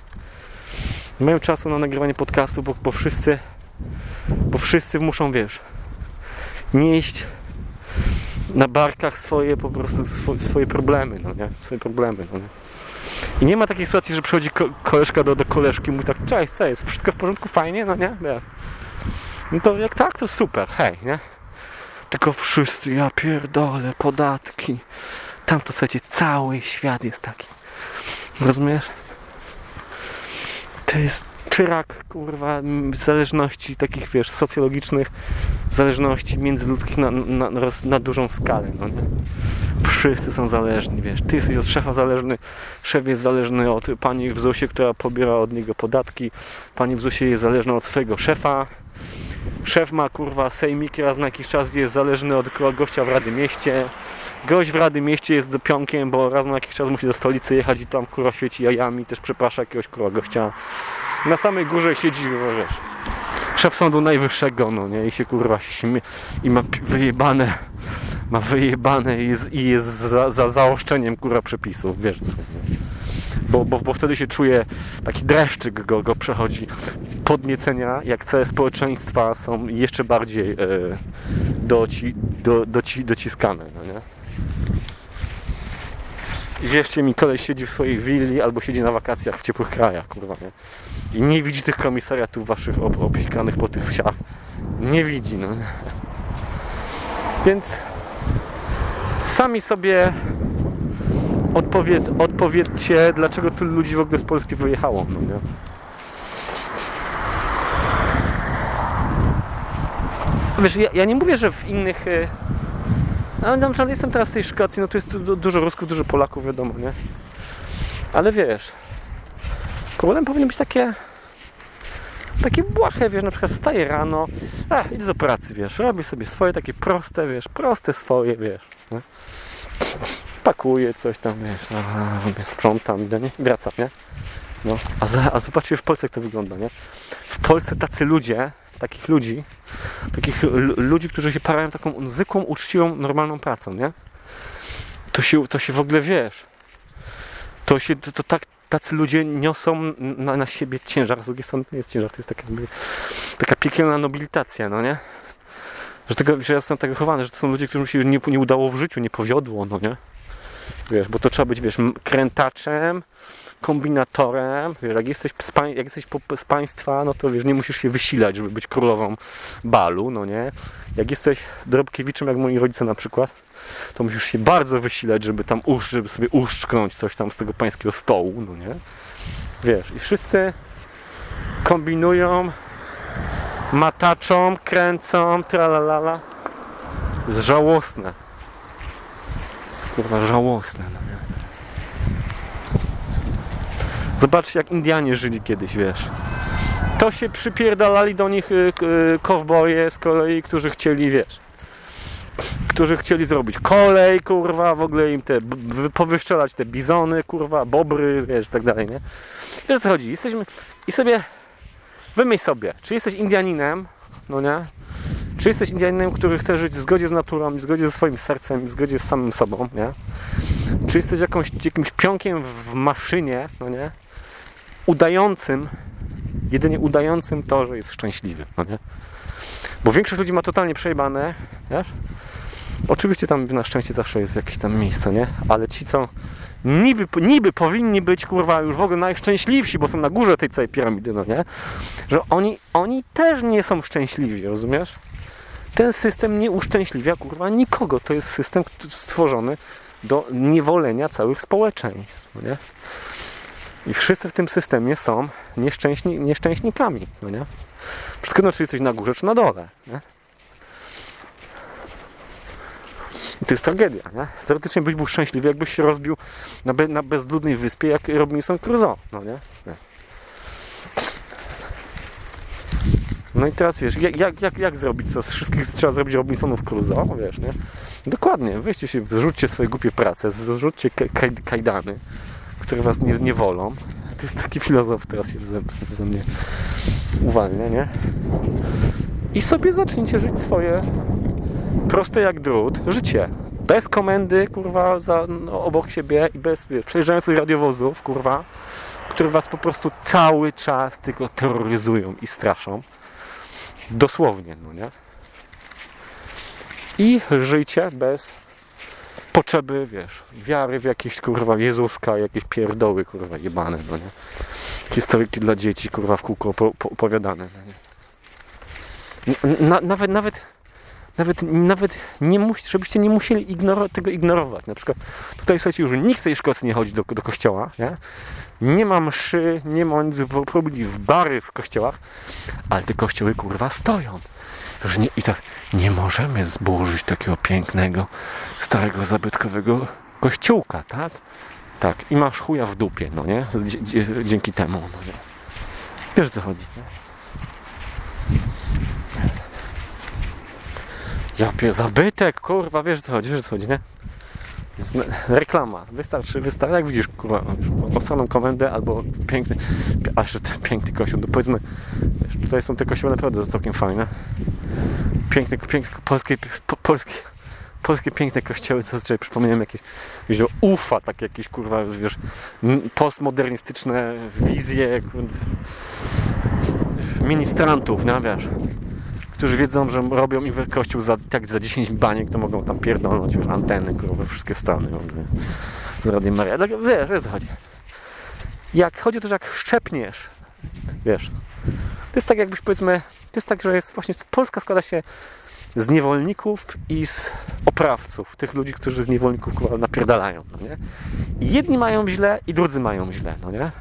nie mają czasu na nagrywanie podcastu, bo, bo wszyscy bo wszyscy muszą, wiesz, nieść na barkach swoje po prostu swo, swoje problemy, no nie? Swoje problemy, no nie? I nie ma takiej sytuacji, że przychodzi ko koleżka do, do koleżki i mówi tak, cześć, co jest, wszystko w porządku, fajnie, no nie? nie? No to jak tak, to super, hej, nie? Tylko wszyscy, ja pierdolę, podatki. Tam to słuchajcie, cały świat jest taki. Rozumiesz? To jest czyrak, kurwa, zależności takich, wiesz, socjologicznych, zależności międzyludzkich na, na, na, na dużą skalę, no nie? Wszyscy są zależni, wiesz. Ty jesteś od szefa zależny, szef jest zależny od pani w która pobiera od niego podatki. Pani w jest zależna od swojego szefa. Szef ma, kurwa, sejmiki raz na jakiś czas, jest zależny od gościa w Rady Mieście. Gość w Rady Mieście jest do pionkiem, bo raz na jakiś czas musi do stolicy jechać i tam, kurwa, świeci jajami, też przeprasza jakiegoś, kurwa, gościa. Na samej górze siedzi, kurwa, wiesz, szef Sądu Najwyższego, no nie, i się, kurwa, śmie... i ma wyjebane ma wyjebane i jest, i jest za, za zaoszczeniem kurwa przepisów, wiesz co chodzi. Bo, bo, bo wtedy się czuje taki dreszczyk go, go przechodzi podniecenia, jak całe społeczeństwa są jeszcze bardziej e, doci, do, doci, dociskane, no nie? I wierzcie mi, koleś siedzi w swojej willi albo siedzi na wakacjach w ciepłych krajach, kurwa, nie? I nie widzi tych komisariatów waszych ob, obsikanych po tych wsiach. Nie widzi, no. Więc sami sobie odpowiedz, odpowiedzcie, dlaczego tylu ludzi w ogóle z Polski wyjechało, no nie? Wiesz, ja, ja nie mówię, że w innych... e, No, na przykład jestem teraz w tej Szkocji, no tu jest dużo Rusków, dużo Polaków, wiadomo, nie? Ale wiesz, problem powinien być takie takie błahe, wiesz, na przykład wstaję rano, a, idę do pracy, wiesz, robię sobie swoje takie proste, wiesz, proste swoje, wiesz, nie? Pakuję coś tam, wiesz, robię, sprzątam, nie? Wracam, nie? No, a, za, a zobaczcie w Polsce jak to wygląda, nie? W Polsce tacy ludzie, takich ludzi, takich ludzi, którzy się parają taką zwykłą, uczciwą, normalną pracą, nie? To się, to się w ogóle, wiesz, to się, to, to tak, tacy ludzie niosą na, na siebie ciężar, z drugiej strony to nie jest ciężar, to jest taka, jakby, taka piekielna nobilitacja, no nie? Że, tego, że ja jestem tak wychowany, że to są ludzie, którym się nie, nie udało w życiu, nie powiodło, no nie? Wiesz, bo to trzeba być, wiesz, krętaczem, kombinatorem, wiesz, jak jesteś, z, jak jesteś z państwa, no to wiesz, nie musisz się wysilać, żeby być królową balu, no nie? Jak jesteś dorobkiewiczem, jak moi rodzice na przykład, to musisz się bardzo wysilać, żeby tam usz, żeby sobie uszczknąć coś tam z tego pańskiego stołu, no nie? Wiesz, i wszyscy kombinują, mataczą, kręcą, tralalala. Jest żałosne. Kurwa żałosne, no nie? Zobaczcie jak Indianie żyli kiedyś, wiesz. To się przypierdalali do nich y, y, kowboje z kolei, którzy chcieli, wiesz, którzy chcieli zrobić kolej, kurwa, w ogóle im te, powyszczelać te bizony, kurwa, bobry, wiesz, tak dalej, nie? Wiesz co chodzi? Jesteśmy, i sobie, wymyśl sobie, czy jesteś Indianinem, no nie? Czy jesteś Indianinem, który chce żyć w zgodzie z naturą, w zgodzie ze swoim sercem, w zgodzie z samym sobą, nie? Czy jesteś jakąś, jakimś pionkiem w maszynie, no nie? Udającym, jedynie udającym to, że jest szczęśliwy, no nie? Bo większość ludzi ma totalnie przejebane, wiesz? Oczywiście tam na szczęście zawsze jest jakieś tam miejsce, nie? Ale ci, co niby, niby powinni być, kurwa, już w ogóle najszczęśliwsi, bo są na górze tej całej piramidy, no nie? Że oni, oni też nie są szczęśliwi, rozumiesz? Ten system nie uszczęśliwia, kurwa, nikogo. To jest system stworzony do niewolenia całych społeczeństw, no nie? I wszyscy w tym systemie są nieszczęśni, nieszczęśnikami, no nie? Wszystko czy jesteś na górze, czy na dole, nie? I to jest tragedia, nie? Teoretycznie byś był szczęśliwy, jakbyś się rozbił na, be, na bezludnej wyspie, jak Robinson Crusoe, no nie? nie. No i teraz wiesz, jak, jak, jak, zrobić co? Z wszystkich trzeba zrobić Robinsonów Crusoe, wiesz, nie? Dokładnie, weźcie się, zrzućcie swoje głupie prace, zrzućcie kaj, kaj, kajdany, które was nie, nie wolą. To jest taki filozof, teraz się ze mnie uwalnia, nie? I sobie zacznijcie żyć swoje proste jak drut życie. Bez komendy, kurwa, za, no, obok siebie i bez wiesz, przejeżdżających radiowozów, kurwa, które was po prostu cały czas tylko terroryzują i straszą. Dosłownie, no nie? I żyjcie bez potrzeby, wiesz, wiary w jakieś, kurwa, Jezuska, jakieś pierdoły, kurwa, jebane, no nie? Historyki dla dzieci, kurwa, w kółko po, po, opowiadane, no nie? Na, nawet, nawet nawet, nawet nie musi, żebyście nie musieli ignoro, tego ignorować. Na przykład tutaj słuchajcie, już nikt z tej Szkocji nie chodzi do, do kościoła, nie? nie ma mszy, nie ma nic robić w bary w kościołach, ale te kościoły kurwa stoją. Już nie, I tak nie możemy zburzyć takiego pięknego, starego, zabytkowego kościółka, tak? Tak, i masz chuja w dupie, no nie? Dzięki temu, no nie? Wiesz co chodzi, nie? Ja zabytek, kurwa, wiesz co chodzi, wiesz co chodzi, nie? Jest reklama, wystarczy, wystarczy, jak widzisz, kurwa, obsaną komendę albo piękny, aż piękny kościół, no powiedzmy, wiesz, tutaj są te kościoły naprawdę całkiem fajne. Piękne, piękne, polskie, po, polskie, polskie piękne kościoły, co zazwyczaj przypominają jakieś, wiesz, ufa, takie jakieś, kurwa, wiesz, postmodernistyczne wizje, ministrantów, no wiesz którzy wiedzą, że robią im kościół za, tak za 10 baniek, to mogą tam pierdolnąć już anteny we wszystkie strony z Radiem Maria. Tak, wiesz, wiesz co chodzi. Jak chodzi o to, że jak szczepniesz, wiesz, to jest tak jakbyś powiedzmy, to jest tak, że jest właśnie, Polska składa się z niewolników i z oprawców, tych ludzi, którzy niewolników napierdalają, no nie? Jedni mają źle i drudzy mają źle, no nie?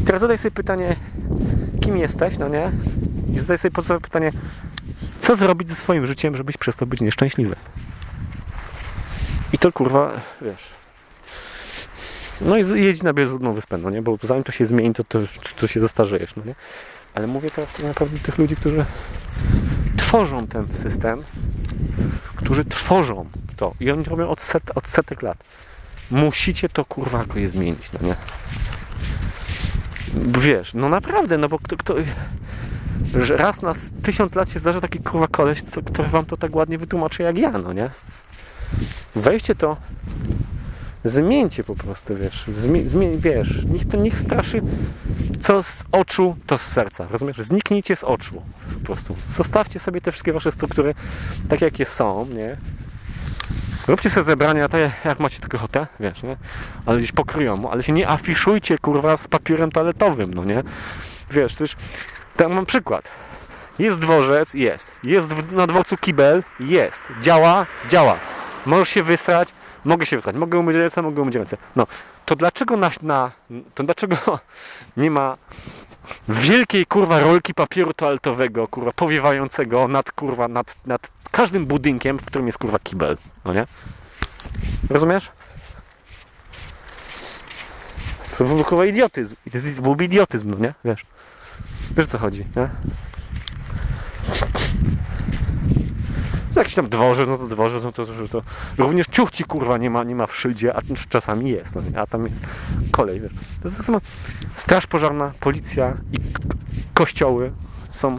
I teraz zadaj sobie pytanie, kim jesteś, no nie? I zadaj sobie podstawowe pytanie, co zrobić ze swoim życiem, żebyś przestał być nieszczęśliwy? I to kurwa, wiesz. No i jedź na bezludną wyspę, no nie? Bo zanim to się zmieni, to, to, to się zestarzejesz, no nie? Ale mówię teraz naprawdę tych ludzi, którzy tworzą ten system, którzy tworzą to i oni robią od, set, od setek lat. Musicie to kurwa jakoś zmienić, no nie? Wiesz, no naprawdę, no bo kto, kto że raz na tysiąc lat się zdarza taki kurwa koleś, który wam to tak ładnie wytłumaczy jak ja, no nie? Weźcie to, zmieńcie po prostu, wiesz, wiesz, niech to niech straszy co z oczu, to z serca, rozumiesz? Zniknijcie z oczu, po prostu. Zostawcie sobie te wszystkie wasze struktury tak, jakie są, nie? Róbcie sobie zebrania, tak jak macie tylko ochotę, wiesz, nie? Ale gdzieś pokryją, ale się nie afiszujcie, kurwa, z papierem toaletowym, no nie? Wiesz, to już tam mam przykład. Jest dworzec? Jest. Jest na dworcu kibel? Jest. Działa? Działa. Możesz się wysrać? Mogę się wysrać. Mogę umyć ręce? Mogę umyć ręce. No, to dlaczego na, na to dlaczego nie ma wielkiej kurwa rolki papieru toaletowego, kurwa powiewającego nad kurwa, nad, nad każdym budynkiem, w którym jest kurwa kibel, no nie? Rozumiesz? To byłby kurwa idiotyzm. To byłby idiotyzm, no nie? Wiesz? Wiesz o co chodzi, nie? Jakiś tam dworzec, no to dworzec, no to, to, to również ciuchci kurwa nie ma, nie ma w szyldzie, a czasami jest, no, a tam jest kolej, wiesz. To jest tak samo straż pożarna, policja i kościoły są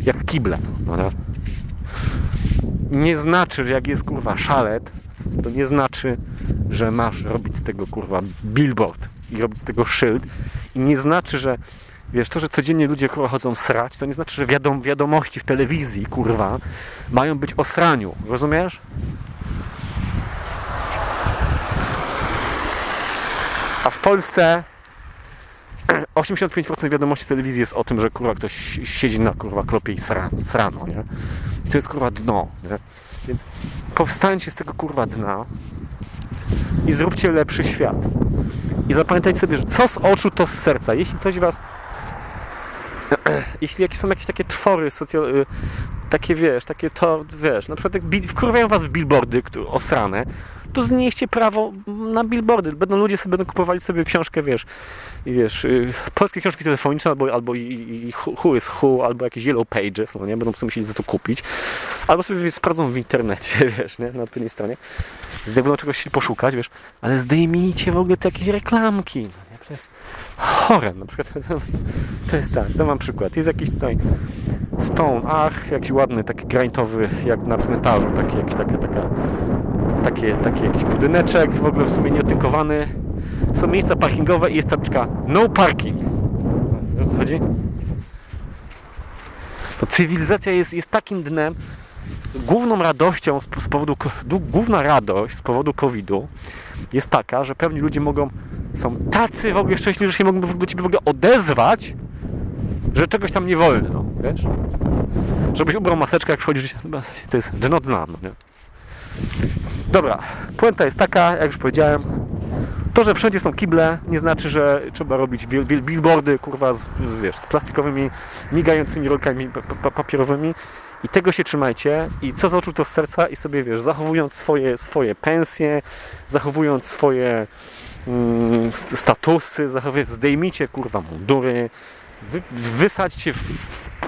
jak kible, no, nie? nie znaczy, że jak jest kurwa szalet, to nie znaczy, że masz robić z tego kurwa billboard i robić z tego szyld i nie znaczy, że Wiesz, to, że codziennie ludzie chodzą srać, to nie znaczy, że wiadom, wiadomości w telewizji, kurwa, mają być o sraniu. Rozumiesz? A w Polsce 85% wiadomości telewizji jest o tym, że kurwa ktoś siedzi na kurwa klopie i sra, srano, nie? I to jest kurwa dno, nie? Więc powstańcie z tego kurwa dna i zróbcie lepszy świat. I zapamiętajcie sobie, że co z oczu, to z serca. Jeśli coś was jeśli jakieś są jakieś takie twory socjo... Y, takie wiesz, takie to, wiesz, na przykład jak wkurwiają was w billboardy osrane, to znieście prawo na billboardy. Będą ludzie sobie będą kupowali sobie książkę, wiesz, i wiesz, y, polskie książki telefoniczne, albo, albo i, i Who is Who, albo jakieś Yellow Pages, no nie, będą sobie musieli za to kupić. Albo sobie wiesz, sprawdzą w internecie, wiesz, nie, na odpowiedniej stronie. Będą czegoś chcieli poszukać, wiesz, ale zdejmijcie w ogóle te jakieś reklamki, chore. Na przykład to jest tak, to mam przykład. Jest jakiś tutaj stone, ach, jakiś ładny, taki granitowy, jak na cmentarzu, taki, jakiś, taka, taka, takie, taki jakiś budyneczek, w ogóle w sumie nieotynkowany. Są miejsca parkingowe i jest tabliczka no parking. O co chodzi? To cywilizacja jest, jest takim dnem, główną radością z powodu, główna radość z powodu COVID-u jest taka, że pewni ludzie mogą, są tacy w ogóle szczęśliwi, że się mogą do ciebie w ogóle odezwać że czegoś tam nie wolno, wiesz? Żebyś ubrał maseczkę, jak wchodzisz, to jest dno dna, no nie? Dobra, puenta jest taka, jak już powiedziałem, to, że wszędzie są kible, nie znaczy, że trzeba robić billboardy, kurwa, z, z, wiesz, z plastikowymi, migającymi rolkami pa- pa- papierowymi. I tego się trzymajcie. I co z oczu, to z serca. I sobie, wiesz, zachowując swoje, swoje pensje, zachowując swoje statusy, zachowując, zdejmijcie, kurwa, mundury, wy, wysadźcie w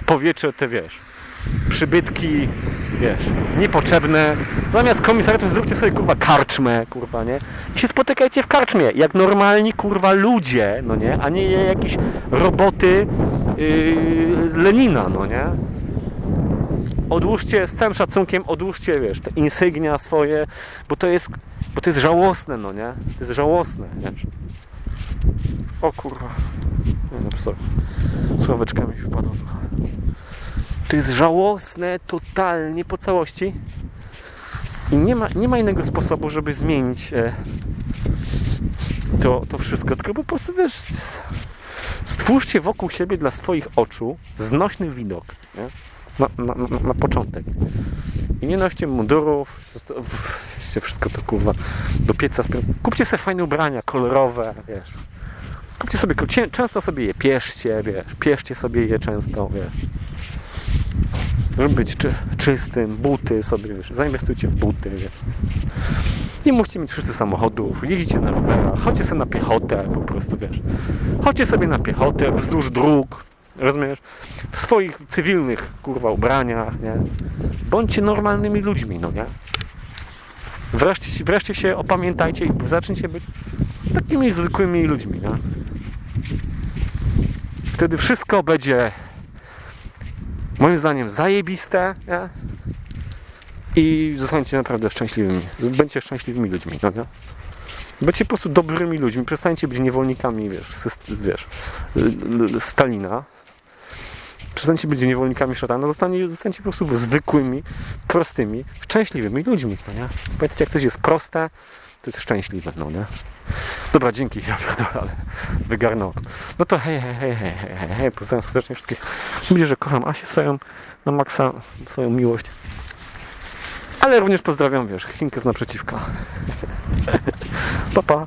powietrze te, wiesz, przybytki, wiesz, niepotrzebne. Zamiast komisariatu zróbcie sobie, kurwa, karczmę, kurwa, nie? I się spotykajcie w karczmie, jak normalni, kurwa, ludzie, no nie? A nie jakieś roboty yy, z Lenina, no nie? Odłóżcie, z całym szacunkiem, odłóżcie, wiesz, te insygnia swoje, bo to jest, bo to jest żałosne, no nie? To jest żałosne, nie? O kurwa. Nie no, sorry. Sławeczka mi wpadła, słuchaj. To jest żałosne totalnie po całości. I nie ma, nie ma innego sposobu, żeby zmienić e, to, to wszystko. Tylko po prostu wiesz, stwórzcie wokół siebie dla swoich oczu znośny widok. Nie? Na, na, na, początek. I nie noście mundurów, jeszcze wszystko to kurwa do pieca. Kupcie sobie fajne ubrania, kolorowe, wiesz. Kupcie sobie, często sobie je pieszcie, wiesz. Pieszcie sobie je często, wiesz żeby być czy, czystym, buty sobie, wiesz, zainwestujcie w buty, wiesz. Nie musicie mieć wszyscy samochodów, jeździcie na rowerach, chodźcie sobie na piechotę, po prostu, wiesz. Chodźcie sobie na piechotę wzdłuż dróg, rozumiesz? W swoich cywilnych, kurwa, ubraniach, nie? Bądźcie normalnymi ludźmi, no nie? Wreszcie, wreszcie się opamiętajcie i zacznijcie być takimi zwykłymi ludźmi, nie? Wtedy wszystko będzie moim zdaniem zajebiste nie? i zostańcie naprawdę szczęśliwymi. Będziecie szczęśliwymi ludźmi, no nie? Będziecie po prostu dobrymi ludźmi, przestańcie być niewolnikami, wiesz, wiesz l- l- Stalina. Przestańcie być niewolnikami szatana, zostanie, zostańcie po prostu zwykłymi, prostymi, szczęśliwymi ludźmi, no nie? Pamiętajcie, jak coś jest proste, to jest szczęśliwe, no nie? Dobra, dzięki, ja ale wygarnąłem. No to hej, hej, hej, hej, hej, hej, hej, pozdrawiam serdecznie wszystkich. Mówię, że kocham Asię swoją, na maksa, swoją miłość. Ale również pozdrawiam, wiesz, Chinkę z naprzeciwka. pa, pa.